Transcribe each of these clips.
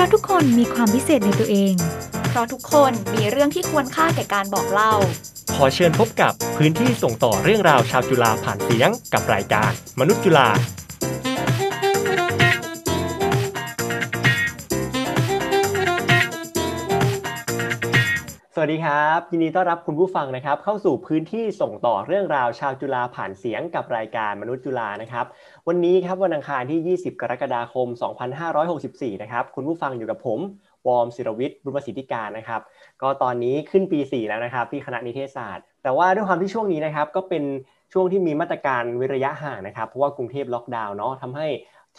ราะทุกคนมีความพิเศษในตัวเอง เพราะทุกคนมีเรื่องที่ควรค่าแก่การบอกเล่า ขอเชิญพบกับพื้นที่ส่งต่อเรื่องราวชาวจุฬาผ่านเสียงกับรายการ มนุษย์จุฬาสวัสดีครับ ยินดีต้อนรับคุณผู้ฟังนะครับ เข้าสู่พื้นที่ส่งต่อเรื่องราวชาวจุฬาผ่านเสียงกับรายการมนุษย์จุฬานะครับ วันนี้ครับวันอังคารที่ 20 กรกฎาคม 2564 นะครับ คุณผู้ฟังอยู่กับผม วอมศิรวิทย์บุญประสิทธิการนะครับ ก็ตอนนี้ขึ้นปี 4 แล้วนะครับ ที่คณะนิเทศศาสตร์ แต่ว่าด้วยความที่ช่วงนี้นะครับ ก็เป็นช่วงที่มีมาตรการเว้นระยะห่างนะครับ เพราะว่ากรุงเทพล็อกดาวน์เนาะทำให้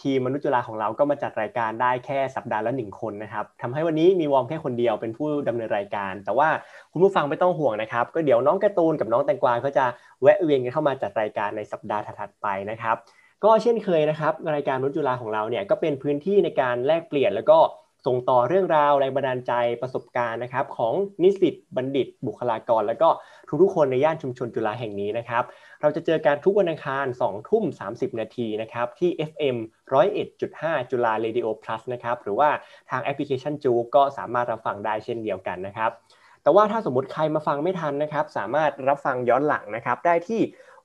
ทีมมนุษย์จุฬาของเราก็มาจัดรายการได้แค่สัปดาห์ละหนึ่งคนนะครับทำให้วันนี้มีวอมแค่คนเดียวเป็นผู้ดำเนินรายการ แต่ว่าคุณผู้ฟังไม่ต้องห่วงนะครับ ก็เดี๋ยวน้องการ์ตูนกับน้องแตงกวาก็จะแวะเวียนกันเข้ามาจัดรายการในสัปดาห์ถัดไปนะครับ ก็เช่นเคยนะครับรายการมนุษย์จุฬาของเราเนี่ยก็เป็นพื้นที่ในการแลกเปลี่ยน แล้วก็ส่งต่อเรื่องราวแรงบันดาลใจประสบการณ์นะครับ ของนิสิตบัณฑิต บุคลากร แล้วก็ทุกๆคนในย่านชุมชนจุฬาแห่งนี้นะครับ เราจะเจอกันทุกวันอังคาร2ทุ่ม 30 นาทีนะครับ ที่ FM 101.5 จุฬา Radio Plus นะครับ หรือว่าทางแอปพลิเคชันจูก็สามารถรับฟังได้เช่นเดียวกันนะครับ แต่ว่าถ้าสมมติใครมาฟังไม่ทันนะครับ สามารถรับฟังย้อนหลังนะครับ ได้ที่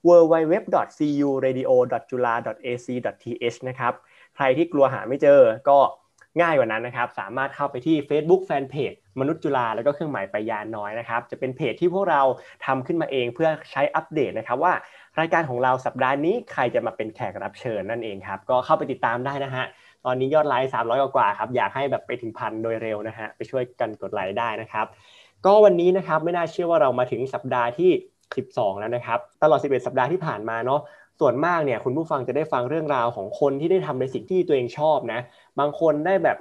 www.curadio.jula.ac.th นะครับ ใครที่กลัวหาไม่เจอก็ง่ายกว่านั้นนะครับ สามารถเข้าไปที่ Facebook Fanpage มนุษย์จุฬาแล้วก็เครื่องหมายไปยานน้อยนะครับ จะเป็นเพจที่พวกเราทำขึ้นมาเองเพื่อใช้อัปเดตนะครับว่ารายการของเราสัปดาห์นี้ใครจะมาเป็นแขกรับเชิญนั่นเองครับ ก็เข้าไปติดตามได้นะฮะ ตอนนี้ยอดไลค์300 กว่าครับ อยากให้แบบไปถึงพันโดยเร็วนะฮะ ไปช่วยกันกดไลค์ได้นะครับ ก็วันนี้นะครับไม่น่าเชื่อว่าเรามาถึงสัปดาห์ที่ 12 แล้วนะครับ ตลอด 11 สัปดาห์ที่ผ่านมาเนาะส่วนมากเนี่ยคุณผู้ฟังจะได้ฟังเรื่องราวของคนที่ได้ทำในสิ่งที่ตัวเองชอบนะบางคนได้แบบ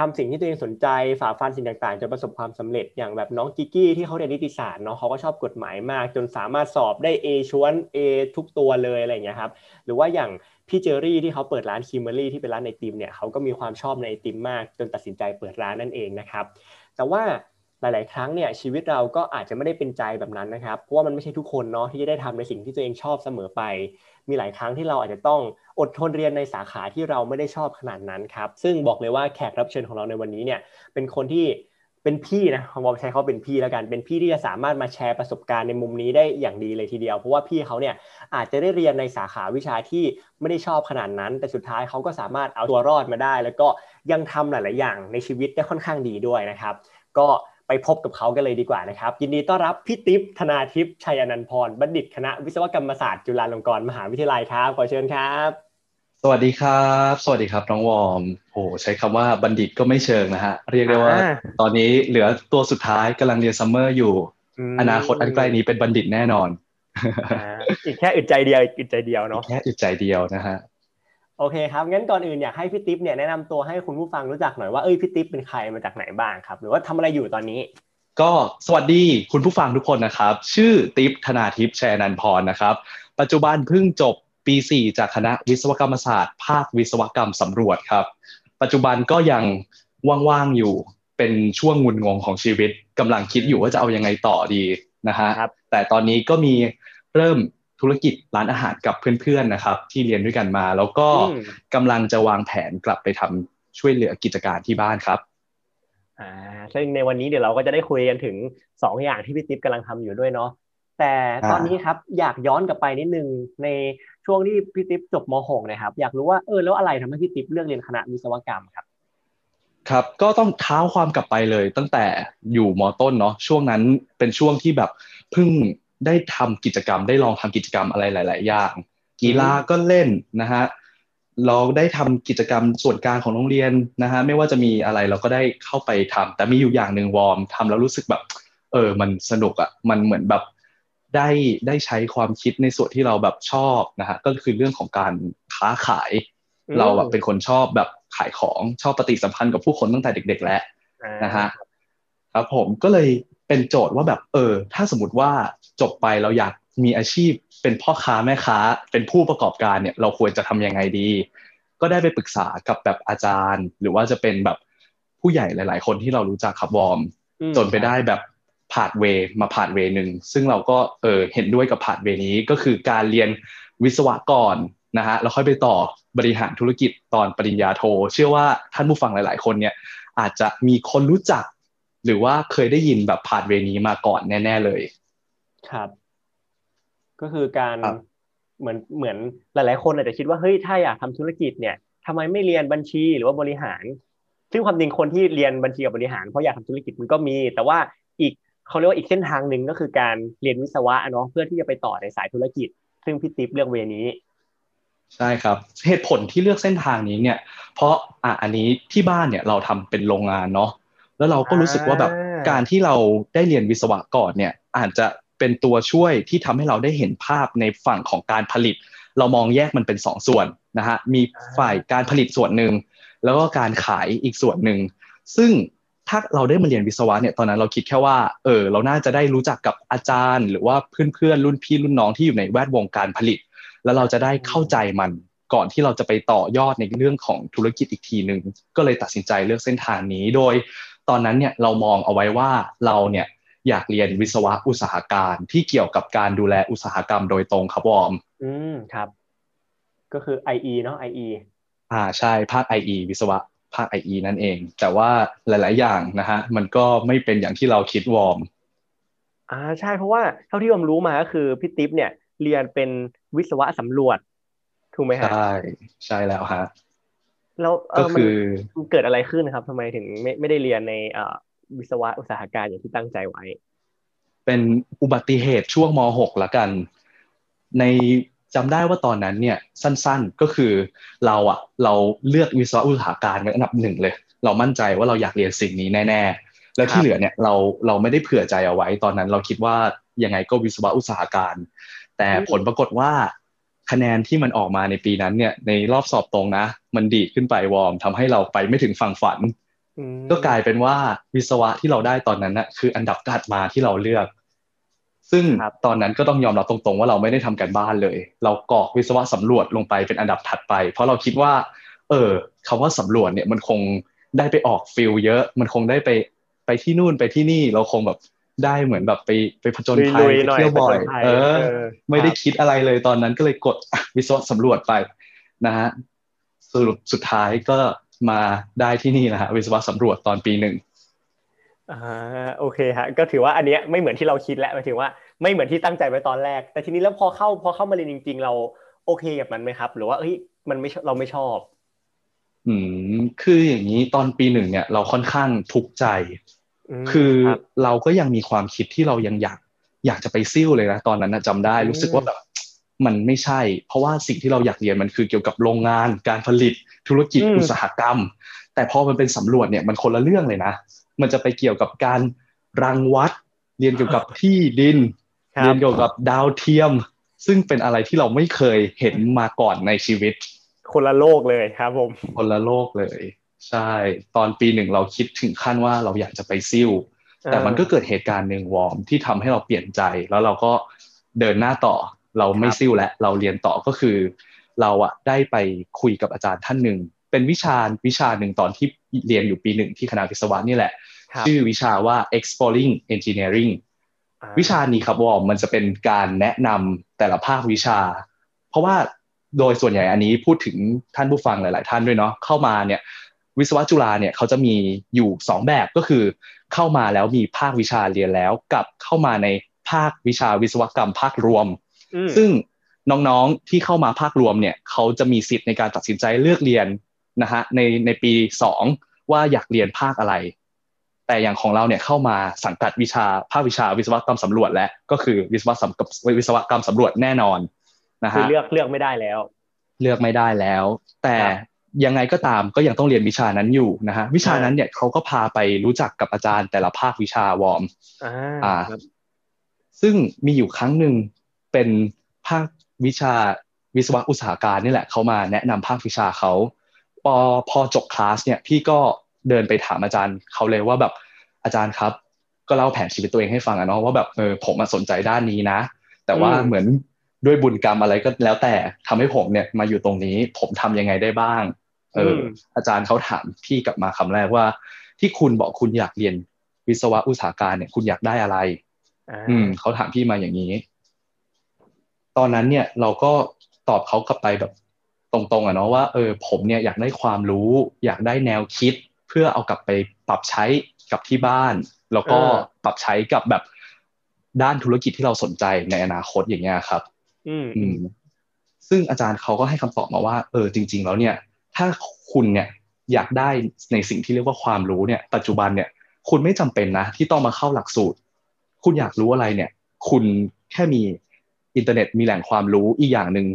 ทำสิ่งที่ตัวเองสนใจฝ่าฟันสิ่งต่างๆจนประสบความสำเร็จอย่างแบบน้องกิกกี้ที่เขาเรียนนิติศาสตร์เนาะเขาก็ชอบกฎหมายมาก จนสามารถสอบได้ A ล้วน A ทุกตัวเลยอะไรอย่างเงี้ยครับหรือว่าอย่างพี่เจอรี่ที่เขาเปิดร้านคิมเมอรี่ที่เป็นร้านไอติมเนี่ยเขาก็มีความชอบในไอติมมากจนตัดสินใจเปิดร้านนั่นเองนะครับแต่ว่า หลาย ๆ ครั้งเนี่ยชีวิตเราก็อาจจะไม่ได้เป็นใจแบบนั้นนะครับเพราะว่ามันไม่ใช่ทุกคนเนาะที่จะได้ทำในสิ่งที่ตัวเองชอบเสมอไป มีหลายครั้งที่เราอาจจะต้องอดทนเรียนในสาขาที่เราไม่ได้ชอบขนาดนั้นครับซึ่งบอกเลยว่าแขกรับเชิญของเราในวันนี้เนี่ยเป็นคนที่เป็นพี่นะผมบอกใช้เขาเป็นพี่แล้วกัน เป็นพี่ที่จะสามารถมาแชร์ประสบการณ์ในมุมนี้ได้อย่างดีเลยทีเดียว เพราะว่าพี่เขาเนี่ยอาจจะได้เรียนในสาขาวิชาที่ไม่ได้ชอบขนาดนั้น แต่สุดท้ายเขาก็สามารถเอาตัวรอดมาได้ แล้วก็ยังทำหลาย ๆ อย่างในชีวิตได้ค่อนข้างดีด้วยนะครับ ก็ ไปพบกับเขากันเลยดีกว่านะครับ ยินดีต้อนรับพี่ติ๊บธนาทิพย์ชัยอนันต์พร บัณฑิตคณะวิศวกรรมศาสตร์จุฬาลงกรณ์มหาวิทยาลัยครับ ขอเชิญครับ สวัสดีครับ สวัสดีครับน้องวอร์มโอ้ใช้คำว่าบัณฑิตก็ไม่เชิงนะฮะ เรียกได้ว่า ตอนนี้เหลือตัวสุดท้ายกำลังเรียน summer อยู่ อนาคตอันใกล้นี้เป็นบัณฑิตแน่นอนอีกแค่อึดใจเดียวอึดใจเดียวเนาะแค่อึดใจเดียวนะฮะ โอเคครับงั้นก่อนอื่นอยากให้พี่ติ๊บเนี่ยแนะนำตัวให้คุณผู้ฟังรู้จักหน่อยว่าเอ้ยพี่ติ๊บเป็นใครมาจากไหนบ้างครับ หรือว่าทำอะไรอยู่ตอนนี้ ก็สวัสดีคุณผู้ฟังทุกคนนะครับ ชื่อติ๊บธนาทิพย์ชัยนันพรนะครับ ปัจจุบันเพิ่งจบปี 4 จากคณะวิศวกรรมศาสตร์ ภาควิศวกรรมสำรวจครับ ปัจจุบันก็ยังว่างๆอยู่เป็นช่วงงุนงงของชีวิตกำลังคิดอยู่ว่าจะเอายังไงต่อดีนะฮะแต่ตอนนี้ก็มีเริ่ม ธุรกิจร้านอาหารกับเพื่อนๆนะครับ ที่เรียนด้วยกันมา แล้วก็กำลังจะวางแผนกลับไปทำช่วยเหลือกิจการที่บ้านครับอ่าซึ่งในวันนี้เดี๋ยวเราก็จะได้คุยกันถึงสองอย่างที่พี่ติ๊บกำลังทำอยู่ด้วยเนาะแต่ตอนนี้ครับอยากย้อนกลับไปนิดนึงในช่วงที่พี่ติ๊บจบม .6 นะครับ อยากรู้ว่าเออแล้วอะไรทำให้พี่ติ๊บเลือกเรียนคณะวิศวกรรมครับครับก็ต้องเท้าความกลับไปเลยตั้งแต่อยู่มต้นเนาะช่วงนั้นเป็นช่วงที่แบบเพิ่ง ได้ทำกิจกรรม ได้ลองทำกิจกรรมอะไรหลาย ๆ อย่าง กีฬาก็เล่นนะฮะเราได้ทำกิจกรรมส่วนกลางของโรงเรียนนะฮะไม่ว่าจะมีอะไรเราก็ได้เข้าไปทำแต่มีอยู่อย่างหนึ่งวอร์มทำแล้วรู้สึกแบบ เออ มันสนุกอะ่ะมันเหมือนแบบได้ได้ใช้ความคิดในส่วนที่เราแบบชอบนะฮะก็คือเรื่องของการค้าขาย เราแบบเป็นคนชอบแบบขายของชอบปฏิสัมพันธ์กับผู้คนตั้งแต่เด็ก ๆ แล้วนะฮะครับผมก็เลยเป็นโจทย์ว่าแบบเออ ถ้าสมมติว่า จบไปเราอยากมีอาชีพเป็นพ่อค้าแม่ค้า เป็นผู้ประกอบการเนี่ยเราควรจะทำยังไงดี ก็ได้ไปปรึกษากับแบบอาจารย์ หรือว่าจะเป็นแบบผู้ใหญ่หลาย ๆ คนที่เรารู้จักครับวอร์มจนไปได้แบบผ่านเวมาผ่านเวหนึ่งซึ่งเราก็เออเห็นด้วยกับผ่านเวนี้ก็คือการเรียนวิศวกรนะฮะแล้วค่อยไปต่อบริหารธุรกิจตอนปริญญาโท เชื่อว่าท่านผู้ฟังหลาย ๆ คนเนี่ยอาจจะมีคนรู้จัก หรือว่าเคยได้ยินแบบผ่านเวนี้มาก่อนแน่ ๆ เลย ครับ ก็คือการครับเหมือนเหมือนหลาย ๆ คนอาจจะคิดว่าเฮ้ยถ้าอยากทำธุรกิจเนี่ยทำไมไม่เรียนบัญชีหรือว่าบริหาร ซึ่งความจริงคนที่เรียนบัญชีกับบริหารเพราะอยากทำธุรกิจมันก็มี แต่ว่าอีกเขาเรียกว่าอีกเส้นทางหนึ่งก็คือการเรียนวิศวะเนาะเพื่อที่จะไปต่อในสายธุรกิจ ซึ่งพี่ติ๊บเลือกเวนี้ใช่ครับเหตุผลที่เลือกเส้นทางนี้เนี่ย เพราะอะอันนี้ที่บ้านเนี่ยเราทำเป็นโรงงานเนาะแล้วเราก็รู้สึกว่าแบบอ่าการที่เราได้เรียนวิศวะก่อนเนี่ย อาจจะ เป็นตัวช่วยที่ทำให้เราได้เห็นภาพในฝั่งของการผลิต เรามองแยกมันเป็นสองส่วนนะฮะมีฝ่ายการผลิตส่วนหนึ่งแล้วก็การขายอีกส่วนหนึ่งซึ่งถ้าเราได้มาเรียนวิศวะเนี่ยตอนนั้นเราคิดแค่ว่าเออเราน่าจะได้รู้จักกับอาจารย์ หรือว่าเพื่อนๆรุ่นพี่รุ่นน้องที่อยู่ในแวดวงการผลิต แล้วเราจะได้เข้าใจมันก่อนที่เราจะไปต่อยอดในเรื่องของธุรกิจอีกทีหนึ่งก็เลยตัดสินใจเลือกเส้นทางนี้โดย ตอนนั้นเนี่ยเรามองเอาไว้ว่าเราเนี่ย อยากเรียนวิศวะอุตสาหการที่เกี่ยวกับการดูแลอุตสาหกรรมโดยตรงครับวอร์มอืมครับ ก็คือ IE เนาะ IE อ่าใช่ภาค IE วิศวะภาค IE นั่นเอง แต่ว่าหลาย ๆ อย่างนะฮะมันก็ไม่เป็นอย่างที่เราคิดวอร์มอ่าใช่เพราะว่าเท่าที่ผมรู้มาก็คือพี่ติ๊บเนี่ยเรียนเป็นวิศวะสำรวจถูกไหมฮะใช่ใช่แล้วฮะแล้วเอก็อมันคือมันเกิดอะไรขึ้นครับทำไมถึงไม่ไม่ได้เรียนในเอ่อ วิศวะอุตสาหการอย่างที่ตั้งใจไว้ เป็นอุบัติเหตุช่วงม .6 ละกัน ในจำได้ว่าตอนนั้นเนี่ยสั้นๆก็คือเราอะเราเลือกวิศวะอุตสาหการเป็นอันดับหนึ่งเลย เรามั่นใจว่าเราอยากเรียนสิ่งนี้แน่ๆ แล้วที่เหลือเนี่ยเราเราไม่ได้เผื่อใจเอาไว้ ตอนนั้นเราคิดว่ายังไงก็วิศวะอุตสาหการ แต่ผลปรากฏว่าคะแนนที่มันออกมาในปีนั้นเนี่ยในรอบสอบตรงนะ มันดีขึ้นไปวอร์มทำให้เราไปไม่ถึงฝั่งฝัน ก็กลายเป็นว่าวิศวะที่เราได้ตอนนั้นนะคืออันดับถัดมาที่เราเลือก ซึ่งครับตอนนั้นก็ต้องยอมรับตรงๆ ว่าเราไม่ได้ทำการบ้านเลย เรากรอกวิศวะสำรวจลงไปเป็นอันดับถัดไป เพราะเราคิดว่า เออคำว่าสำรวจเนี่ยมันคงได้ไปออกฟิลเยอะ มันคงได้ไปไปที่นู่นไปที่นี่เราคงแบบได้เหมือนแบบไปไปผจญภัยลุยไปๆหน่อยเที่ยวบ่อยผจญภัยเออเออ ไม่ได้ครับคิดอะไรเลยตอนนั้นก็เลยกดวิศวะสำรวจไปนะฮะสรุปสุดท้ายก็ มาได้ที่นี่นะฮะวิศวะสำรวจตอนปีหนึ่งอ่าโอเคฮะก็ถือว่าอันเนี้ยไม่เหมือนที่เราคิดแล้วหมายถึงว่าไม่เหมือนที่ตั้งใจไว้ตอนแรก แต่ทีนี้แล้วพอเข้าพอเข้ามาเรียนจริง ๆ เราโอเคกับมันไหมครับ หรือว่าเฮ้ยมันไม่ชอบเราไม่ชอบ อืมคืออย่างนี้ตอนปีหนึ่งเนี่ย เราค่อนข้างทุกข์ใจมคือรับเราก็ยังมีความคิดที่เรายังอยาก อยากจะไปซิ่วเลยนะตอนนั้นนะจำได้อืมรู้สึกว่าแบบ มันไม่ใช่ เพราะว่าสิ่งที่เราอยากเรียนมันคือเกี่ยวกับโรงงาน การผลิตธุรกิจอุตสาหกรรม แต่พอมันเป็นสำรวจเนี่ยมันคนละเรื่องเลยนะ มันจะไปเกี่ยวกับการรังวัด เรียนเกี่ยวกับที่ดินครับเรียนเกี่ยวกับดาวเทียม ซึ่งเป็นอะไรที่เราไม่เคยเห็นมาก่อนในชีวิต คนละโลกเลยครับผม คนละโลกเลย ใช่ ตอนปีหนึ่งเราคิดถึงขั้นว่าเราอยากจะไปซิ่วแต่มันก็เกิดเหตุการณ์หนึ่งวอร์มที่ทำให้เราเปลี่ยนใจแล้วเราก็เดินหน้าต่อ เราไม่ซิ่วแล้วเราเรียนต่อก็คือ เราอะได้ไปคุยกับอาจารย์ท่านหนึ่งเป็นวิชาวิชาหนึ่งตอนที่เรียนอยู่ปีหนึ่งที่คณะวิศวะนี่แหละครับชื่อวิชาว่า exploring engineering อ่วิชานี้ครับวอร์มมันจะเป็นการแนะนำแต่ละภาควิชา เพราะว่าโดยส่วนใหญ่อันนี้พูดถึงท่านผู้ฟังหลาย ๆ ท่านด้วยเนาะเข้ามาเนี่ยวิศวะจุฬาเนี่ยเขาจะมีอยู่สองแบบก็คือ เข้ามาแล้วมีภาควิชาเรียนแล้วกับเข้ามาในภาควิชาวิศวกรรมภาครวมอืม ซึ่งน้องๆที่เข้ามาภาครวมเนี่ยเขาจะมีสิทธิ์ในการตัดสินใจเลือกเรียนนะฮะในในปีสองว่าอยากเรียนภาคอะไร แต่อย่างของเราเนี่ยเข้ามาสังกัดวิชาภาควิชาวิศวกรรมสำรวจและก็คือวิศวกรรมวิศวกรรมสำรวจแน่นอนนะคือฮะเลือกเลือกไม่ได้แล้ว เลือกไม่ได้แล้ว แต่ครับยังไงก็ตามก็ยังต้องเรียนวิชานั้นอยู่นะฮะวิชานั้นเนี่ยเขาก็พาไปรู้จักกับอาจารย์แต่ละภาควิชาวอร์มอ่าอ่าครับซึ่งมีอยู่ครั้งหนึ่ง เป็นภาควิชาวิศวะอุตสาหการนี่แหละเขามาแนะนำภาควิชาเขาพอพอจบคลาสเนี่ยพี่ก็เดินไปถามอาจารย์เขาเลยว่าแบบอาจารย์ครับ ก็เล่าแผนชีวิตตัวเองให้ฟังอะเนาะว่าแบบเออผมมาสนใจด้านนี้นะ แต่ว่าอืมเหมือนด้วยบุญกรรมอะไรก็แล้วแต่ทำให้ผมเนี่ยมาอยู่ตรงนี้ ผมทำยังไงได้บ้างเอออมอาจารย์เขาถามพี่กลับมาคำแรกว่า ที่คุณบอกคุณอยากเรียนวิศวะอุตสาหการเนี่ยคุณอยากได้อะไรอ่าอืมเขาถามพี่มาอย่างนี้ ตอนนั้นเนี่ยเราก็ตอบเขากลับไปแบบตรงๆอะเนาะว่าเออผมเนี่ยอยากได้ความรู้ อยากได้แนวคิด เพื่อเอากลับไปปรับใช้กับที่บ้าน แล้วก็เออปรับใช้กับแบบด้านธุรกิจที่เราสนใจในอนาคตอย่างเงี้ยครับ อืมอืมซึ่งอาจารย์เขาก็ให้คำตอบมาว่า เออจริง ๆ แล้วเนี่ย ถ้าคุณเนี่ยอยากได้ในสิ่งที่เรียกว่าความรู้เนี่ย ปัจจุบันเนี่ย คุณไม่จำเป็นนะ ที่ต้องมาเข้าหลักสูตร คุณอยากรู้อะไรเนี่ย คุณแค่มี อินเทอร์เน็ตมีแหล่งความรู้อีกอย่างหนึ่ง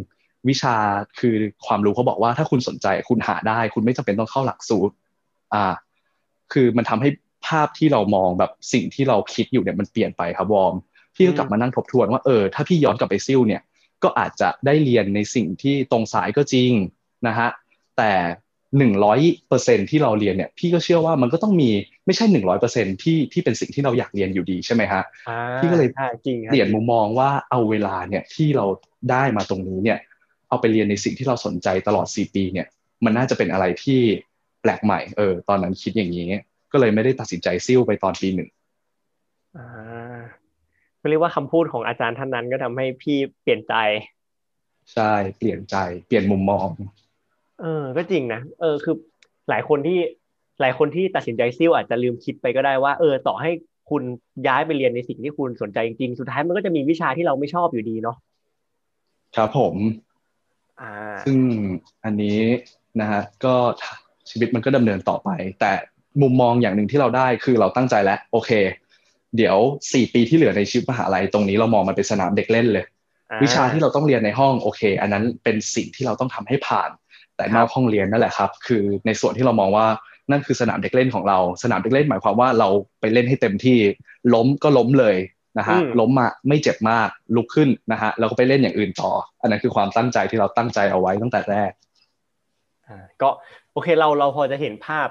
วิชาคือความรู้เขาบอกว่าถ้าคุณสนใจคุณหาได้ คุณไม่จำเป็นต้องเข้าหลักสูตร อ่า คือมันทำให้ภาพที่เรามองแบบสิ่งที่เราคิดอยู่เนี่ยมันเปลี่ยนไปครับวอมพี่ก็กลับมานั่งทบทวนว่าเออถ้าพี่ย้อนกลับไปซิ่วเนี่ยก็อาจจะได้เรียนในสิ่งที่ตรงสายก็จริงนะฮะแต่ หนึ่งร้อยเปอร์เซ็นที่เราเรียนเนี่ยพี่ก็เชื่อว่ามันก็ต้องมีไม่ใช่หนึ่งร้อยเปอร์เซ็นที่ที่เป็นสิ่งที่เราอยากเรียนอยู่ดีใช่ไหมฮะอ่าพี่ก็เลยใช่จริงครับเปลี่ยนมุมมองว่าเอาเวลาเนี่ยที่เราได้มาตรงนี้เนี่ยเอาไปเรียนในสิ่งที่เราสนใจตลอดสี่ปีเนี่ยมันน่าจะเป็นอะไรที่แปลกใหม่เออตอนนั้นคิดอย่างนี้ ก็เลยไม่ได้ตัดสินใจซิ่วไปตอนปีหนึ่งอ่าก็เรียกว่าคำพูดของอาจารย์ท่านนั้นก็ทำให้พี่เปลี่ยนใจ ใช่เปลี่ยนใจเปลี่ยนมุมมอง เออ ก็จริงนะ เออ คือหลายคนที่หลายคนที่ตัดสินใจซิ่วอาจจะลืมคิดไปก็ได้ว่า เออ ต่อให้คุณย้ายไปเรียนในสิ่งที่คุณสนใจจริงๆ สุดท้ายมันก็จะมีวิชาที่เราไม่ชอบอยู่ดีเนาะ ครับผม อ่า ซึ่งอันนี้นะฮะ ก็ชีวิตมันก็ดำเนินต่อไป แต่มุมมองอย่างหนึ่งที่เราได้คือเราตั้งใจแล้ว โอเค เดี๋ยวสี่ปีที่เหลือในชีวิตมหาลัยตรงนี้เรามองมันเป็นสนามเด็กเล่นเลยอ่าวิชาที่เราต้องเรียนในห้องโอเค อันนั้นเป็นสิ่งที่เราต้องทำให้ผ่าน แต่ครับนอกห้องเรียนนั่นแหละครับ คือในส่วนที่เรามองว่านั่นคือสนามเด็กเล่นของเรา สนามเด็กเล่นหมายความว่าเราไปเล่นให้เต็มที่ ล้มก็ล้มเลยนะฮะอืมล้มมาไม่เจ็บมากลุกขึ้นนะฮะแล้วก็ไปเล่นอย่างอื่นต่อ อันนั้นคือความตั้งใจที่เราตั้งใจเอาไว้ตั้งแต่แรกอ่าก็โอเคเราเราพอจะเห็นภาพ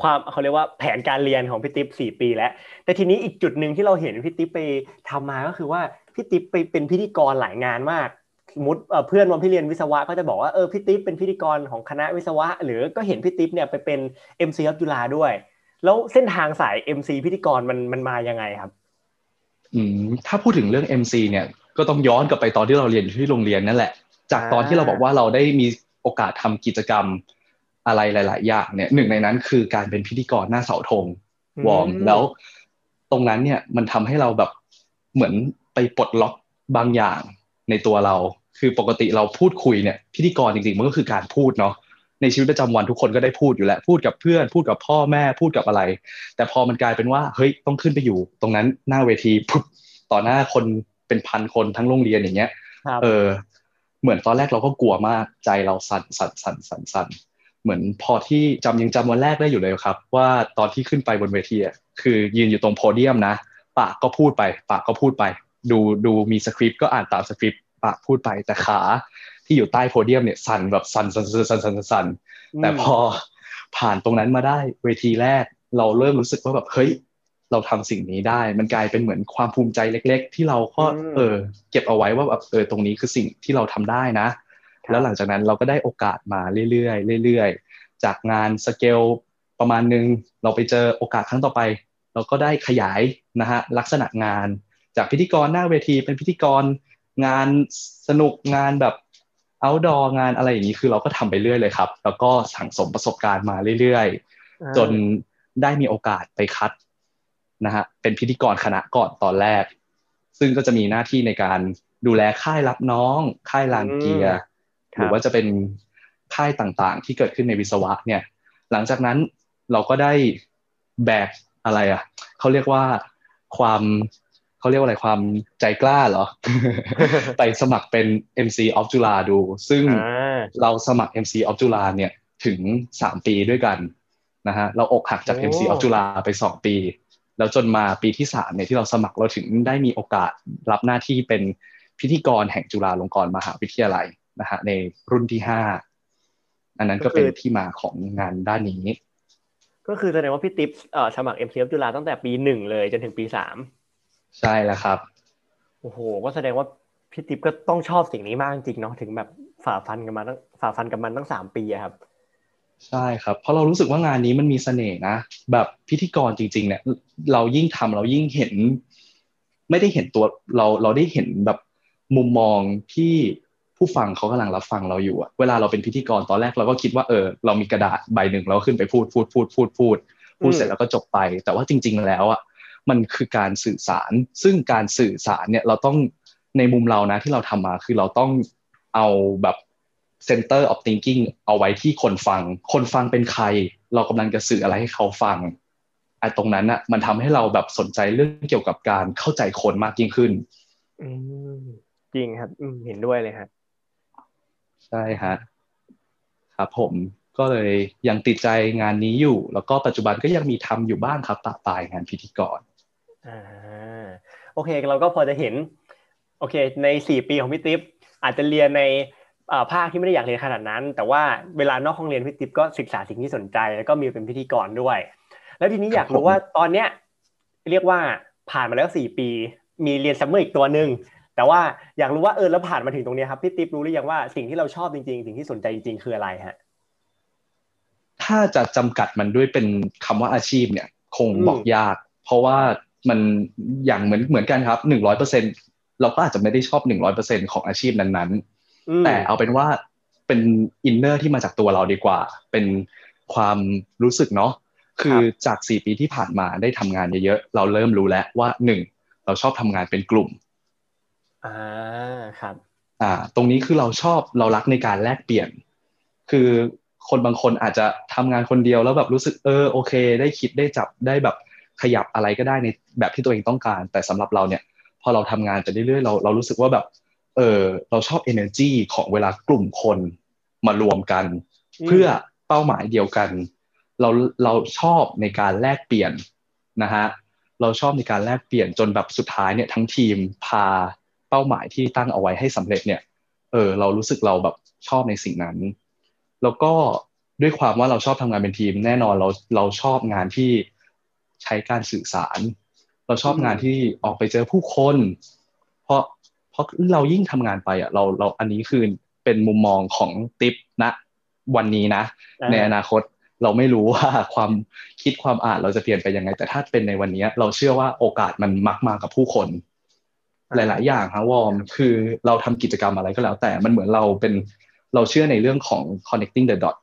ความเขาเรียกว่าแผนการเรียนของพี่ติ๊บสี่ปีแล้ว แต่ทีนี้อีกจุดหนึ่งที่เราเห็นพี่ติ๊บไปทำมาก็คือว่าพี่ติ๊บไปเป็นพิธีกรหลายงานมาก สมมติเอ่อเพื่อนวันพี่เรียนวิศวะก็จะบอกว่าเออพี่ติ๊บเป็นพิธีกรของคณะวิศวะ หรือก็เห็นพี่ติ๊บเนี่ยไปเป็น MC รับจุฬาด้วย แล้วเส้นทางสาย MC พิธีกรมันมันมายังไงครับอืมถ้าพูดถึงเรื่อง MC เนี่ยก็ต้องย้อนกลับไปตอนที่เราเรียนอยู่ที่โรงเรียนนั่นแหละ จากตอนที่เราบอกว่าเราได้มีโอกาสทำกิจกรรมอะไรหลาย ๆ อย่างเนี่ยหนึ่งในนั้นคือการเป็นพิธีกรหน้าเสาธงอืมวอร์มแล้ว ตรงนั้นเนี่ยมันทำให้เราแบบเหมือนไปปลดล็อกบางอย่างในตัวเรา คือปกติเราพูดคุยเนี่ยพิธีกรจริงๆมันก็คือการพูดเนาะในชีวิตประจำวันทุกคนก็ได้พูดอยู่แล้วพูดกับเพื่อน พูดกับพ่อแม่พูดกับอะไร แต่พอมันกลายเป็นว่าเฮ้ยต้องขึ้นไปอยู่ ตรงนั้นหน้าเวทีปุ๊บต่อหน้าคนเป็นพันคนทั้งโรงเรียนอย่างเงี้ยครับเออ เหมือนตอนแรกเราก็กลัวมากใจเราสั่นสั่นสั่นสั่นสั่นเหมือนพอที่จำยังจำวันแรกได้อยู่เลยครับ ว่าตอนที่ขึ้นไปบนเวทีอะคือยืนอยู่ตรงโพเดียมนะปากก็พูดไป ปากก็พูดไป ดูดูมีสคริปต์ก็อ่านตามสคริปต์ ปากพูดไปแต่ขาที่อยู่ใต้โพเดียมเนี่ยสั่นแบบสั่นสั่นสั่นสั่นสั่นสั่นแต่พอผ่านตรงนั้นมาได้เวทีแรก เราเริ่มรู้สึกว่าแบบเฮ้ยเราทำสิ่งนี้ได้ มันกลายเป็นเหมือนความภูมิใจเล็ก ๆ ที่เราก็อืมเออ เก็บเอาไว้ว่าแบบเออตรงนี้คือสิ่งที่เราทำได้นะครับแล้วหลังจากนั้นเราก็ได้โอกาสมาเรื่อยๆเรื่อยๆจากงานสเกลประมาณนึงเราไปเจอโอกาสครั้งต่อไป เราก็ได้ขยายนะฮะลักษณะงาน จากพิธีกรหน้าเวทีเป็นพิธีกร งานสนุกงานแบบ outdoor งานอะไรอย่างนี้คือเราก็ทำไปเรื่อยเลยครับ แล้วก็สั่งสมประสบการณ์มาเรื่อยๆ จนได้มีโอกาสไปคัดนะฮะเป็นพิธีกรคณะก่อนตอนแรก ซึ่งก็จะมีหน้าที่ในการดูแลค่ายรับน้อง ค่ายลานเกียร์ครับหรือว่าจะเป็นค่ายต่างๆ ที่เกิดขึ้นในวิศวะเนี่ย หลังจากนั้นเราก็ได้แบกอะไรอะเขาเรียกว่าความ เขาเรียกว่าอะไรความใจกล้าเหรอ ไปสมัครเป็น MC of จุฬาดู ซึ่งอ่าเราสมัคร MC of จุฬาเนี่ยถึง3ปีด้วยกันนะฮะเราอกหักจากโอ้ MC of จุฬาไป2ปี แล้วจนมาปีที่3เนี่ยที่เราสมัครเราถึงได้มีโอกาสรับหน้าที่เป็นพิธีกรแห่งจุฬาลงกรณ์มหาวิทยาลัยนะฮะในรุ่นที่5อันนั้นก็เป็นที่มาของงานด้านนี้ ก็คือแสดงว่าพี่ติ๊บเอ่อสมัคร MC รับจุฬาตั้งแต่ปีหนึ่งเลยจนถึงปีสาม ใช่แล้วครับโอ้โหก็แสดงว่าพี่ติ๊บก็ต้องชอบสิ่งนี้มากจริงๆเนาะถึงแบบฝ่าฟันกันมาตั้งฝ่าฟันกับมันตั้งสามปีอะครับ ใช่ครับ เพราะเรารู้สึกว่างานนี้มันมีเสน่ห์นะ แบบพิธีกรจริง ๆ เนี่ย เรายิ่งทำเรายิ่งเห็น ไม่ได้เห็นตัวเราเราได้เห็นแบบมุมมองที่ผู้ฟังเขากำลังรับฟังเราอยู่อะเวลาเราเป็นพิธีกรตอนแรกเราก็คิดว่าเออเรามีกระดาษใบหนึ่งเราขึ้นไปพูดพูดพูดพูดพูดพูดเสร็จแล้วก็จบไป แต่ว่าจริง ๆ แล้วอะ มันคือการสื่อสาร ซึ่งการสื่อสารเนี่ยเราต้องในมุมเรานะที่เราทำมาคือเราต้องเอาแบบ center of thinking เอาไว้ที่คนฟัง คนฟังเป็นใคร เรากำลังจะสื่ออะไรให้เขาฟังไอ้ตรงนั้นอะมันทำให้เราแบบสนใจเรื่องเกี่ยวกับการเข้าใจคนมากยิ่งขึ้นอืมจริงครับอืมเห็นด้วยเลยครับใช่ฮะครับผมก็เลยยังติดใจงานนี้อยู่ แล้วก็ปัจจุบันก็ยังมีทำอยู่บ้างครับปะปลายงานพิธีกร อ่าโอเคเราก็พอจะเห็นโอเค ในสี่ปีของพี่ติ๊บอาจจะเรียนในอ่าภาคที่ไม่ได้อยากเรียนขนาดนั้น แต่ว่าเวลานอกห้องเรียนพี่ติ๊บก็ศึกษาสิ่งที่สนใจ แล้วก็มีเป็นพิธีกรด้วย แล้วทีนี้อยากรู้ว่าตอนเนี้ยเรียกว่าผ่านมาแล้วสี่ปี มีเรียนซัมเมอร์อีกตัวหนึ่งแต่ว่าอยากรู้ว่าเออแล้วผ่านมาถึงตรงเนี้ยครับพี่ติ๊บรู้หรือยังว่าสิ่งที่เราชอบจริงๆ สิ่งที่สนใจจริงๆ คืออะไรฮะถ้าจะจำกัดมันด้วยเป็นคำว่าอาชีพเนี่ย คงอืมบอกยาก เพราะว่า มันอย่างเหมือนเหมือนกันครับหนึ่งร้อยเปอร์เซ็นเราก็อาจจะไม่ได้ชอบหนึ่งร้อยเปอร์เซ็นของอาชีพนั้นๆอืมแต่เอาเป็นว่าเป็น inner ที่มาจากตัวเราดีกว่า เป็นความรู้สึกเนาะคือจากสี่ปีที่ผ่านมาได้ทำงานเยอะๆเราเริ่มรู้แล้วว่าหนึ่งเราชอบทำงานเป็นกลุ่มอ่าครับอ่า ตรงนี้คือเราชอบเรารักในการแลกเปลี่ยน คือคนบางคนอาจจะทำงานคนเดียวแล้วแบบรู้สึกเออโอเค ได้คิดได้จับได้แบบ ขยับอะไรก็ได้ในแบบที่ตัวเองต้องการ แต่สำหรับเราเนี่ย พอเราทำงานไปเรื่อยๆเราเรารู้สึกว่าแบบ เออเราชอบ energy ของเวลากลุ่มคนมารวมกันอืมเพื่อเป้าหมายเดียวกัน เราเราชอบในการแลกเปลี่ยนนะฮะเราชอบในการแลกเปลี่ยนจนแบบสุดท้ายเนี่ยทั้งทีมพาเป้าหมายที่ตั้งเอาไว้ให้สำเร็จเนี่ย เออ เรารู้สึกเราแบบชอบในสิ่งนั้น แล้วก็ด้วยความว่าเราชอบทำงานเป็นทีม แน่นอนเราเราชอบงานที่ ใช้การสื่อสาร เราชอบงานที่ออกไปเจอผู้คน เพราะเพราะเรายิ่งทำงานไปอะเราเราอันนี้คือเป็นมุมมองของติปนะวันนี้นะอ่าในอนาคตเราไม่รู้ว่าความคิดความอ่านเราจะเปลี่ยนไปยังไง แต่ถ้าเป็นในวันนี้เราเชื่อว่าโอกาสมันมักมากับผู้คน หลาย ๆ อย่างครับวอร์มคือเราทำกิจกรรมอะไรก็แล้ว แต่มันเหมือนเราเป็นเราเชื่อในเรื่องของ connecting the dot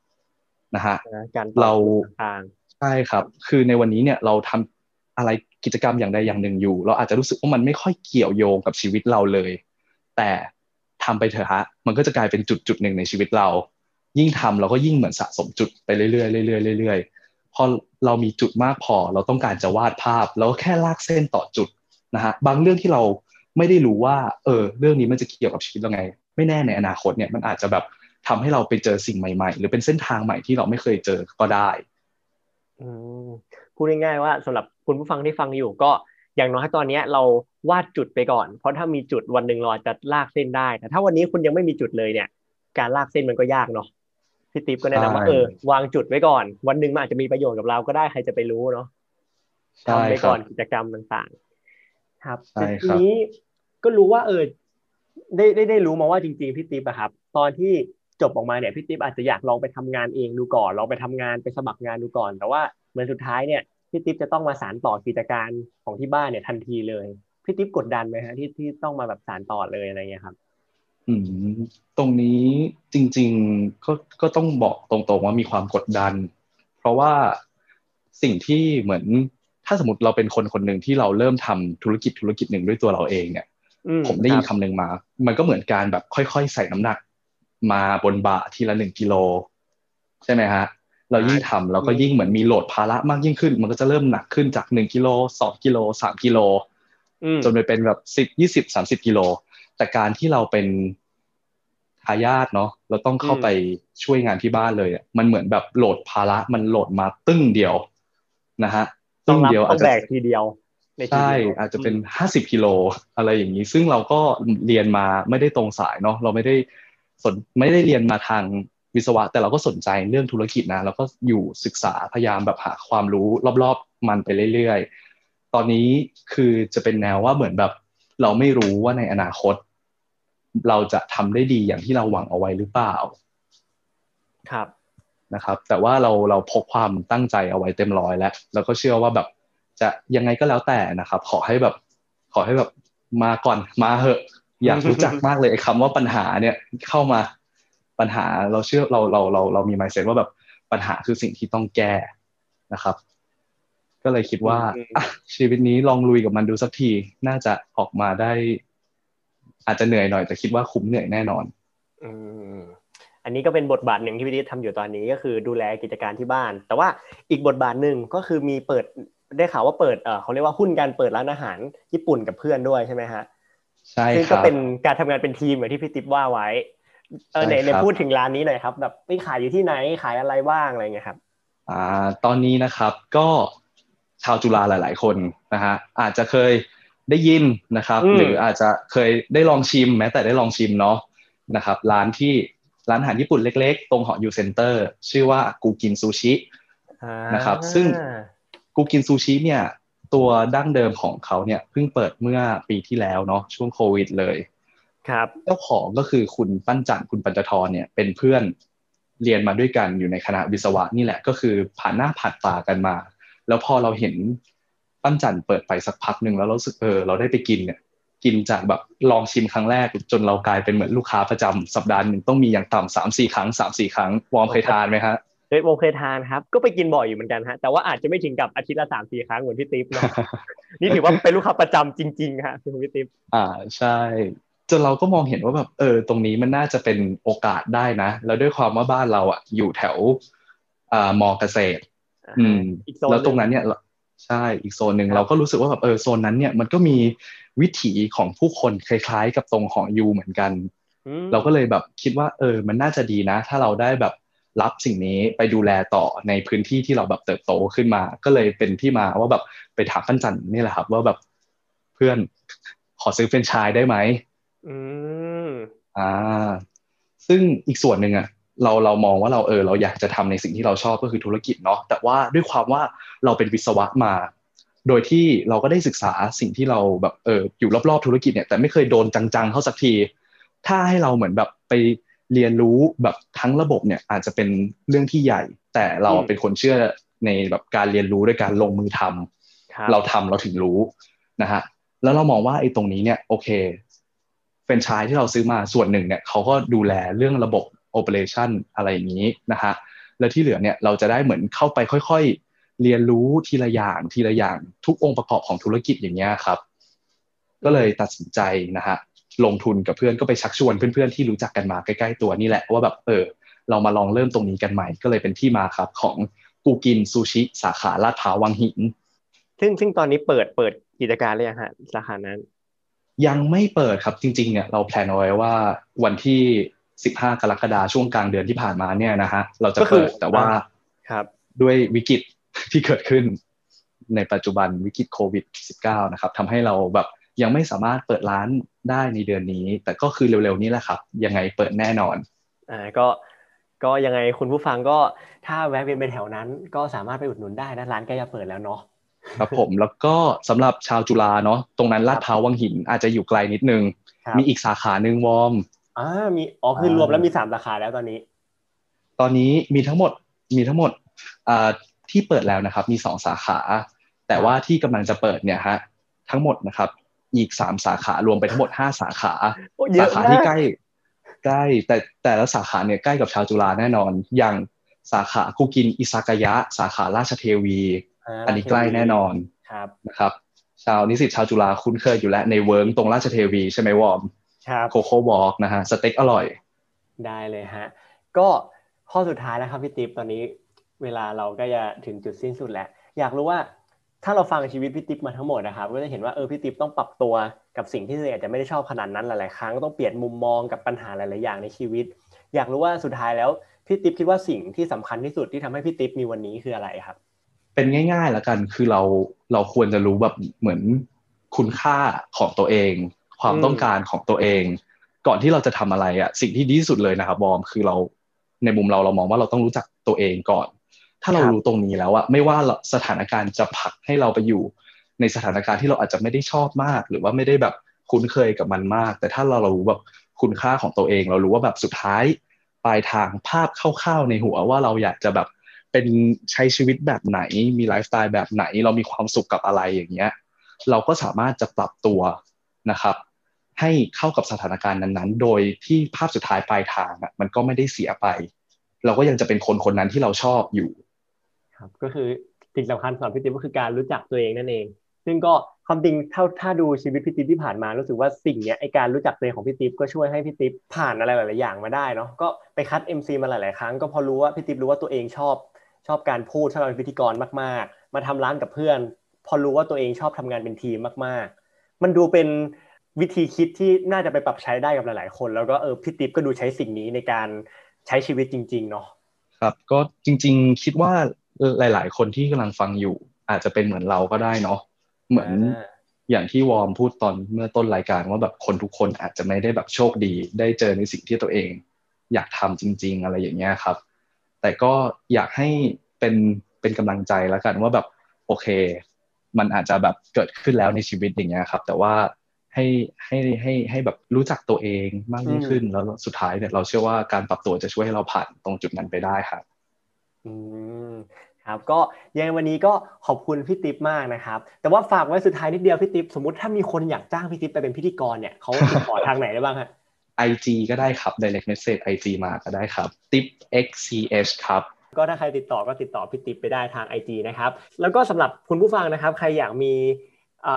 นะฮะนะการเราทาง ใช่ครับ คือในวันนี้เนี่ยเราทำอะไรกิจกรรมอย่างใดอย่างหนึ่งอยู่ เราอาจจะรู้สึกว่ามันไม่ค่อยเกี่ยวโยงกับชีวิตเราเลย แต่ทำไปเถอะฮะมันก็จะกลายเป็นจุดจุดหนึ่งในชีวิตเรา ยิ่งทำเราก็ยิ่งเหมือนสะสมจุดไปเรื่อยๆเรื่อยๆเรื่อยๆพอเรามีจุดมากพอเราต้องการจะวาดภาพเราก็แค่ลากเส้นต่อจุดนะฮะบางเรื่องที่เราไม่ได้รู้ว่า เออ เรื่องนี้มันจะเกี่ยวกับชีวิตเราไง ไม่แน่ในอนาคตเนี่ยมันอาจจะแบบทำให้เราไปเจอสิ่งใหม่ ๆ หรือเป็นเส้นทางใหม่ที่เราไม่เคยเจอก็ได้ พูดง่ายๆว่าสำหรับคุณผู้ฟังที่ฟังอยู่ก็อย่างน้อยตอนเนี้ยเราวาดจุดไปก่อน เพราะถ้ามีจุดวันหนึ่งเราอาจจะลากเส้นได้ แต่ถ้าวันนี้คุณยังไม่มีจุดเลยเนี่ย การลากเส้นมันก็ยากเนาะพี่ติ๊บก็แนะนำว่าใช่เออวางจุดไว้ก่อน วันหนึ่งมันอาจจะมีประโยชน์กับเราก็ได้ใครจะไปรู้เนาะใช่ทำไปครัก่อนบกิจกรรมต่างๆ ครับใช่ทีครับนี้ก็รู้ว่าเออได้ได้ได้รู้มาว่าจริง ๆพี่ติ๊บอะครับ ตอนที่ จบออกมาเนี่ยพี่ติ๊บอาจจะอยากลองไปทำงานเองดูก่อนลองไปทำงานไปสมัครงานดูก่อน แต่ว่าเหมือนสุดท้ายเนี่ยพี่ติ๊บจะต้องมาสานต่อกิจการของที่บ้านเนี่ยทันทีเลยพี่ติ๊บกดดันไหมฮะที่ที่ต้องมาแบบสานต่อเลยอะไรเงี้ยครับ อืมตรงนี้จริง ๆก็ก็ต้องบอกตรงๆว่ามีความกดดัน เพราะว่าสิ่งที่เหมือนถ้าสมมติเราเป็นคนคนหนึ่งที่เราเริ่มทำธุรกิจธุรกิจหนึ่งด้วยตัวเราเองเนี่ยอืผมได้ยินรับคำหนึ่งมา มันก็เหมือนการแบบค่อยๆ ใส่น้ำหนัก มาบนบ่าทีละหนึ่งกิโลใช่ไหมฮะเรายิ่งทำเราก็ยิ่งเหมือนมีโหลดภาระมากยิ่งขึ้น มันก็จะเริ่มหนักขึ้นจากหนึ่งกิโลสองกิโลสามกิโลอืมจนไปเป็นแบบสิบยี่สิบสามสิบกิโล แต่การที่เราเป็นทายาทเนาะเราต้องเข้าไปช่วยงานที่บ้านเลยอะมันเหมือนแบบโหลดภาระมันโหลดมาตึ้งเดียวนะฮะต้องรับเดียวต้อาอจงจะแบกทีเดียวในทีใช่เดียวอาจจะเป็นห้าสิบกิโลอะไรอย่างนี้ ซึ่งเราก็เรียนมาไม่ได้ตรงสายเนาะเราไม่ได้ สนไม่ได้เรียนมาทางวิศวะ แต่เราก็สนใจเรื่องธุรกิจนะเราก็อยู่ศึกษาพยายามแบบหาความรู้รอบๆมันไปเรื่อยๆ ตอนนี้คือจะเป็นแนวว่าเหมือนแบบ เราไม่รู้ว่าในอนาคต เราจะทำได้ดีอย่างที่เราหวังเอาไว้หรือเปล่า ครับนะครับ แต่ว่าเราเราพกความตั้งใจเอาไว้เต็มร้อยแล้วแล้วก็เชื่อว่าแบบจะยังไงก็แล้วแต่นะครับ ขอให้แบบ ขอให้แบบมาก่อนมาเหอะ อยากรู้จักมากเลยไอ้คำว่าปัญหาเนี่ยเข้ามาปัญหาเราเชื่อเราเราเราเรามี mindset ว่าแบบปัญหาคือสิ่งที่ต้องแก้นะครับ ก็เลยคิดว่าอืมอะชีวิตนี้ลองลุยกับมันดูสักทีน่าจะออกมาได้ อาจจะเหนื่อยหน่อยแต่คิดว่าคุ้มเหนื่อยแน่นอน อืมอันนี้ก็เป็นบทบาทหนึ่งที่พี่ดิษทำอยู่ตอนนี้ก็คือดูแลกิจการที่บ้าน แต่ว่าอีกบทบาทหนึ่งก็คือมีเปิดได้ข่าวว่าเปิดเออเขาเรียกว่าหุ้นการเปิดร้านอาหารญี่ปุ่นกับเพื่อนด้วยใช่ไหมฮะ ใช่ซึ่งคก็รับเป็นการทำงานเป็นทีมอย่างที่พี่ติ๊บว่าไว้เออใช่ไหนไหนครับพูดถึงร้านนี้หน่อยครับ แบบไปขายอยู่ที่ไหนขายอะไรบ้างอะไรเงี้ยครับ อ่า ตอนนี้นะครับก็ชาวจุฬาหลาย ๆ คนนะฮะอาจจะเคยได้ยินนะครับอืมหรืออาจจะเคยได้ลองชิม แม้แต่ได้ลองชิมเนาะนะครับ ร้านที่ร้านอาหารญี่ปุ่นเล็ก ๆ ตรงหอยูเซ็นเตอร์ ชื่อว่ากูกินซูชินะครับ ซึ่งกูกินซูชิเนี่ย ตัวดั้งเดิมของเขาเนี่ยเพิ่งเปิดเมื่อปีที่แล้วเนาะช่วงโควิดเลยครับเจ้าของก็คือคุณปั้นจันทร์คุณปัญจทรเนี่ยเป็นเพื่อนเรียนมาด้วยกันอยู่ในคณะวิศวะนี่แหละก็คือผ่านหน้าผ่านตากันมา แล้วพอเราเห็นปั้นจันทร์เปิดไปสักพักหนึ่งแล้วเรารู้สึกเออเราได้ไปกินเนี่ยกินจากแบบลองชิมครั้งแรก จนเรากลายเป็นเหมือนลูกค้าประจำสัปดาห์หนึ่งต้องมีอย่างต่ำสามสี่ครั้งสามสี่ครั้งวอร์มเคยทานไหมฮะ เคยโมเคยทานครับ ก็ไปกินบ่อยอยู่เหมือนกันฮะแต่ว่าอาจจะไม่ถึงกับอาทิตย์ละสามสี่ครั้งเหมือนพี่ติ๊บเนาะนี่ถือว่าเป็นลูกค้าประจำจริงๆฮะคุณพี่ติ๊บอ่าใช่จนเราก็มองเห็นว่าแบบเออตรงนี้มันน่าจะเป็นโอกาสได้นะ แล้วด้วยความว่าบ้านเราอะอยู่แถวอ่ามอเกษตร อืมอีกโซนแล้วตรงหนั้นเนี่ยเราใช่อีกโซนหนึ่งครับเราก็รู้สึกว่าแบบเออโซนนั้นเนี่ยมันก็มีวิถีของผู้คนคล้ายๆ กับตรงหอยูเหมือนกันอืมเราก็เลยแบบคิดว่า เออ มันน่าจะดีนะ ถ้าเราได้แบบ รับสิ่งนี้ไปดูแลต่อในพื้นที่ที่เราแบบเติบโตขึ้นมา ก็เลยเป็นที่มาว่าแบบไปถามปั้นจันนี่แหละครับ ว่าแบบเพื่อนขอซื้อเฟรนไชส์ได้ไหมอืมอ่า ซึ่งอีกส่วนหนึ่งอะเราเรามองว่าเราเออเราอยากจะทำในสิ่งที่เราชอบก็คือธุรกิจเนาะแต่ว่าด้วยความว่าเราเป็นวิศวะมา โดยที่เราก็ได้ศึกษาสิ่งที่เราแบบเอออยู่รอบๆธุรกิจเนี่ยแต่ไม่เคยโดนจังๆเข้าสักที ถ้าให้เราเหมือนแบบไป เรียนรู้แบบทั้งระบบเนี่ยอาจจะเป็นเรื่องที่ใหญ่ แต่เราอืมเป็นคนเชื่อในแบบการเรียนรู้ด้วยการลงมือทำครับเราทำเราถึงรู้นะฮะแล้วเรามองว่าไอ้ตรงนี้เนี่ยโอเคเฟรนไชส์ที่เราซื้อมาส่วนหนึ่งเนี่ยเขาก็ดูแลเรื่องระบบโอเปอเรชันอะไรอย่างนี้นะฮะแล้วที่เหลือเนี่ยเราจะได้เหมือนเข้าไปค่อยๆ เรียนรู้ทีละอย่างทีละอย่างทุกองค์ประกอบของธุรกิจอย่างเงี้ยครับ ก็เลยตัดสินใจนะฮะ ลงทุนกับเพื่อนก็ไปชักชวนเพื่อนๆที่รู้จักกันมาใกล้ๆตัวนี่แหละว่าแบบเออเรามาลองเริ่มตรงนี้กันใหม่ ก็เลยเป็นที่มาครับของกูกินซูชิ สาขาลาดพร้าววังหิน ซึ่งซึ่งตอนนี้เปิดเปิดกิจการหรือยังฮะสาขานั้น ยังไม่เปิดครับจริงๆเนี่ยเราแพลนเอาไว้ว่าวันที่ 15 กรกฎาคมช่วงกลางเดือนที่ผ่านมาเนี่ยนะฮะเราจะก็คือเปิดแต่ว่าครับด้วยวิกฤตที่เกิดขึ้นในปัจจุบันวิกฤตโควิด -19 นะครับทำให้เราแบบ ยังไม่สามารถเปิดร้านได้ในเดือนนี้ แต่ก็คือเร็วๆนี้แหละครับ ยังไงเปิดแน่นอนอ่าก็ก็ยังไงคุณผู้ฟังก็ถ้าแวะเวียนไปแถวนั้น ก็สามารถไปอุดหนุนได้นะร้านใกล้จะเปิดแล้วเนาะครับผมแล้วก็สำหรับชาวจุฬาเนาะตรงนั้นลาดพร้าววังหินอาจจะอยู่ไกลนิดนึงครับมีอีกสาขาหนึ่งวอร์มอ่ามีอ๋อคืออ่ารวมแล้วมีสามสาขาแล้วตอนนี้ ตอนนี้มีทั้งหมดมีทั้งหมดอ่าที่เปิดแล้วนะครับ มีสองสาขา แต่ว่าที่กำลังจะเปิดเนี่ยฮะทั้งหมดนะครับ อีกสามสาขารวมไปทั้งหมดห้าสาขาโอ้เยสาอะขามาที่กใกล้ใกล้ แต่แต่ละสาขาเนี่ยใกล้กับชาวจุฬาแน่นอน อย่างสาขาคุกินอิซากายะ สาขาราชเทวี อันนี้ใกล้แน่นอนครับนะครับ ชาวนิสิตชาวจุฬาคุ้นเคยอยู่แล้วในเวิร์กตรงราชเทวี ใช่ไหมวอร์มครับโคโค่วอล์กนะฮะสเต็กอร่อย ได้เลยฮะ ก็ข้อสุดท้ายแล้วครับพี่ติ๊บตอนนี้ เวลาเราก็จะถึงจุดสิ้นสุดแล้ว อยากรู้ว่า ถ้าเราฟังชีวิตพี่ติ๊บมาทั้งหมดนะครับก็จะเห็นว่าเออพี่ติ๊บต้องปรับตัวกับสิ่งที่ตัวเองอาจจะไม่ได้ชอบขนาดนั้นหลายๆครั้งต้องเปลี่ยนมุมมองกับปัญหาหลายๆอย่างในชีวิต อยากรู้ว่าสุดท้ายแล้วพี่ติ๊บคิดว่าสิ่งที่สำคัญที่สุดที่ทำให้พี่ติ๊บมีวันนี้คืออะไรครับ เป็นง่ายๆแล้วกันคือเราเราควรจะรู้แบบเหมือนคุณค่าของตัวเอง ความต้องการของตัวเอง ก่อนที่เราจะทำอะไรอะสิ่งที่ดีที่สุดเลยนะครับบอมคือเราในมุมเราเรามองว่าเราต้องรู้จักตัวเองก่อน ถ้าเรารู้ตรงนี้แล้วอะไม่ว่าสถานการณ์จะผลักให้เราไปอยู่ ในสถานการณ์ที่เราอาจจะไม่ได้ชอบมาก หรือว่าไม่ได้แบบคุ้นเคยกับมันมาก แต่ถ้าเราเรารู้แบบคุณค่าของตัวเอง เรารู้ว่าแบบสุดท้ายปลายทางภาพคร่าวๆในหัวว่าเราอยากจะแบบเป็นใช้ชีวิตแบบไหน มีไลฟ์สไตล์แบบไหน เรามีความสุขกับอะไรอย่างเงี้ย เราก็สามารถจะปรับตัวนะครับ ให้เข้ากับสถานการณ์นั้นๆ โดยที่ภาพสุดท้ายปลายทางอะมันก็ไม่ได้เสียไป เราก็ยังจะเป็นคนคนนั้นที่เราชอบอยู่ ครับก็คือสิ่งสำคัญสำหรับพี่ติ๊บก็คือการรู้จักตัวเองนั่นเอง ซึ่งก็ความจริงถ้าถ้าดูชีวิตพี่ติ๊บที่ผ่านมารู้สึกว่าสิ่งเนี้ยไอการรู้จักตัวเองของพี่ติ๊บก็ช่วยให้พี่ติ๊บผ่านอะไรหลาย ๆ อย่างมาได้เนาะก็ไปคัด MC มาหลาย ๆ ครั้งก็พอรู้ว่าพี่ติ๊บรู้ว่าตัวเองชอบชอบการพูดชอบเป็นพิธีกรมาก ๆ มาทำร้านกับเพื่อน พอรู้ว่าตัวเองชอบทำงานเป็นทีมมาก ๆ มันดูเป็นวิธีคิดที่น่าจะไปปรับใช้ได้กับหลาย ๆ คน แล้วก็เออพี่ติ๊บก็ดูใช้สิ่งนี้ในการใช้ชีวิตจริง ๆ เนาะครับก็จริง ๆ คิดว่า หลาย ๆ คนที่กำลังฟังอยู่ อาจจะเป็นเหมือนเราก็ได้เนาะเหมือนอย่างที่วอร์มพูดตอนเมื่อต้นรายการว่าแบบคนทุกคนอาจจะไม่ได้แบบโชคดี ได้เจอในสิ่งที่ตัวเอง อยากทำจริง ๆ อะไรอย่างเงี้ยครับ แต่ก็อยากให้เป็นเป็นกำลังใจแล้วกันว่าแบบโอเค มันอาจจะแบบเกิดขึ้นแล้วในชีวิตอย่างเงี้ยครับ แต่ว่าให้ให้ให้ให้แบบรู้จักตัวเองมากยิ่งขึ้นแล้วสุดท้ายเนี่ยเราเชื่อว่าการปรับตัวจะช่วยให้เราผ่านตรงจุดนั้นไปได้ครับ อืมครับก็ยังไงวันนี้ก็ขอบคุณพี่ติ๊บมากนะครับ แต่ว่าฝากไว้สุดท้ายนิดเดียวพี่ติ๊บสมมติถ้ามีคนอยากจ้างพี่ติ๊บไปเป็นพิธีกรเนี่ยเขาติดต่อทางไหนได้บ้างฮะ IG ก็ได้ครับ direct message IG มาก็ได้ครับ tip xch ครับก็ถ้าใครติดต่อก็ติดต่อพี่ติ๊บไปได้ทาง IG นะครับ แล้วก็สำหรับคุณผู้ฟังนะครับ ใครอยากมี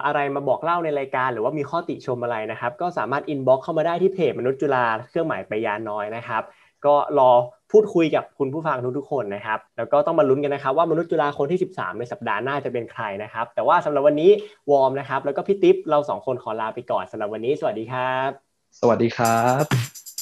อะไรมาบอกเล่าในรายการ หรือว่ามีข้อติชมอะไรนะครับ ก็สามารถอินบ็อกเข้ามาได้ที่เพจมนุษย์จุฬาเครื่องหมายไปยาน้อยนะครับ ก็รอ พูดคุยกับคุณผู้ฟังทุกๆคนนะครับ แล้วก็ต้องมาลุ้นกันนะครับ ว่ามนุษย์จุฬาคนที่ 13 ในสัปดาห์หน้าจะเป็นใครนะครับ แต่ว่าสำหรับวันนี้วอร์มนะครับ แล้วก็พี่ติ๊บเราสองคนขอลาไปก่อนสำหรับวันนี้ สวัสดีครับ สวัสดีครับ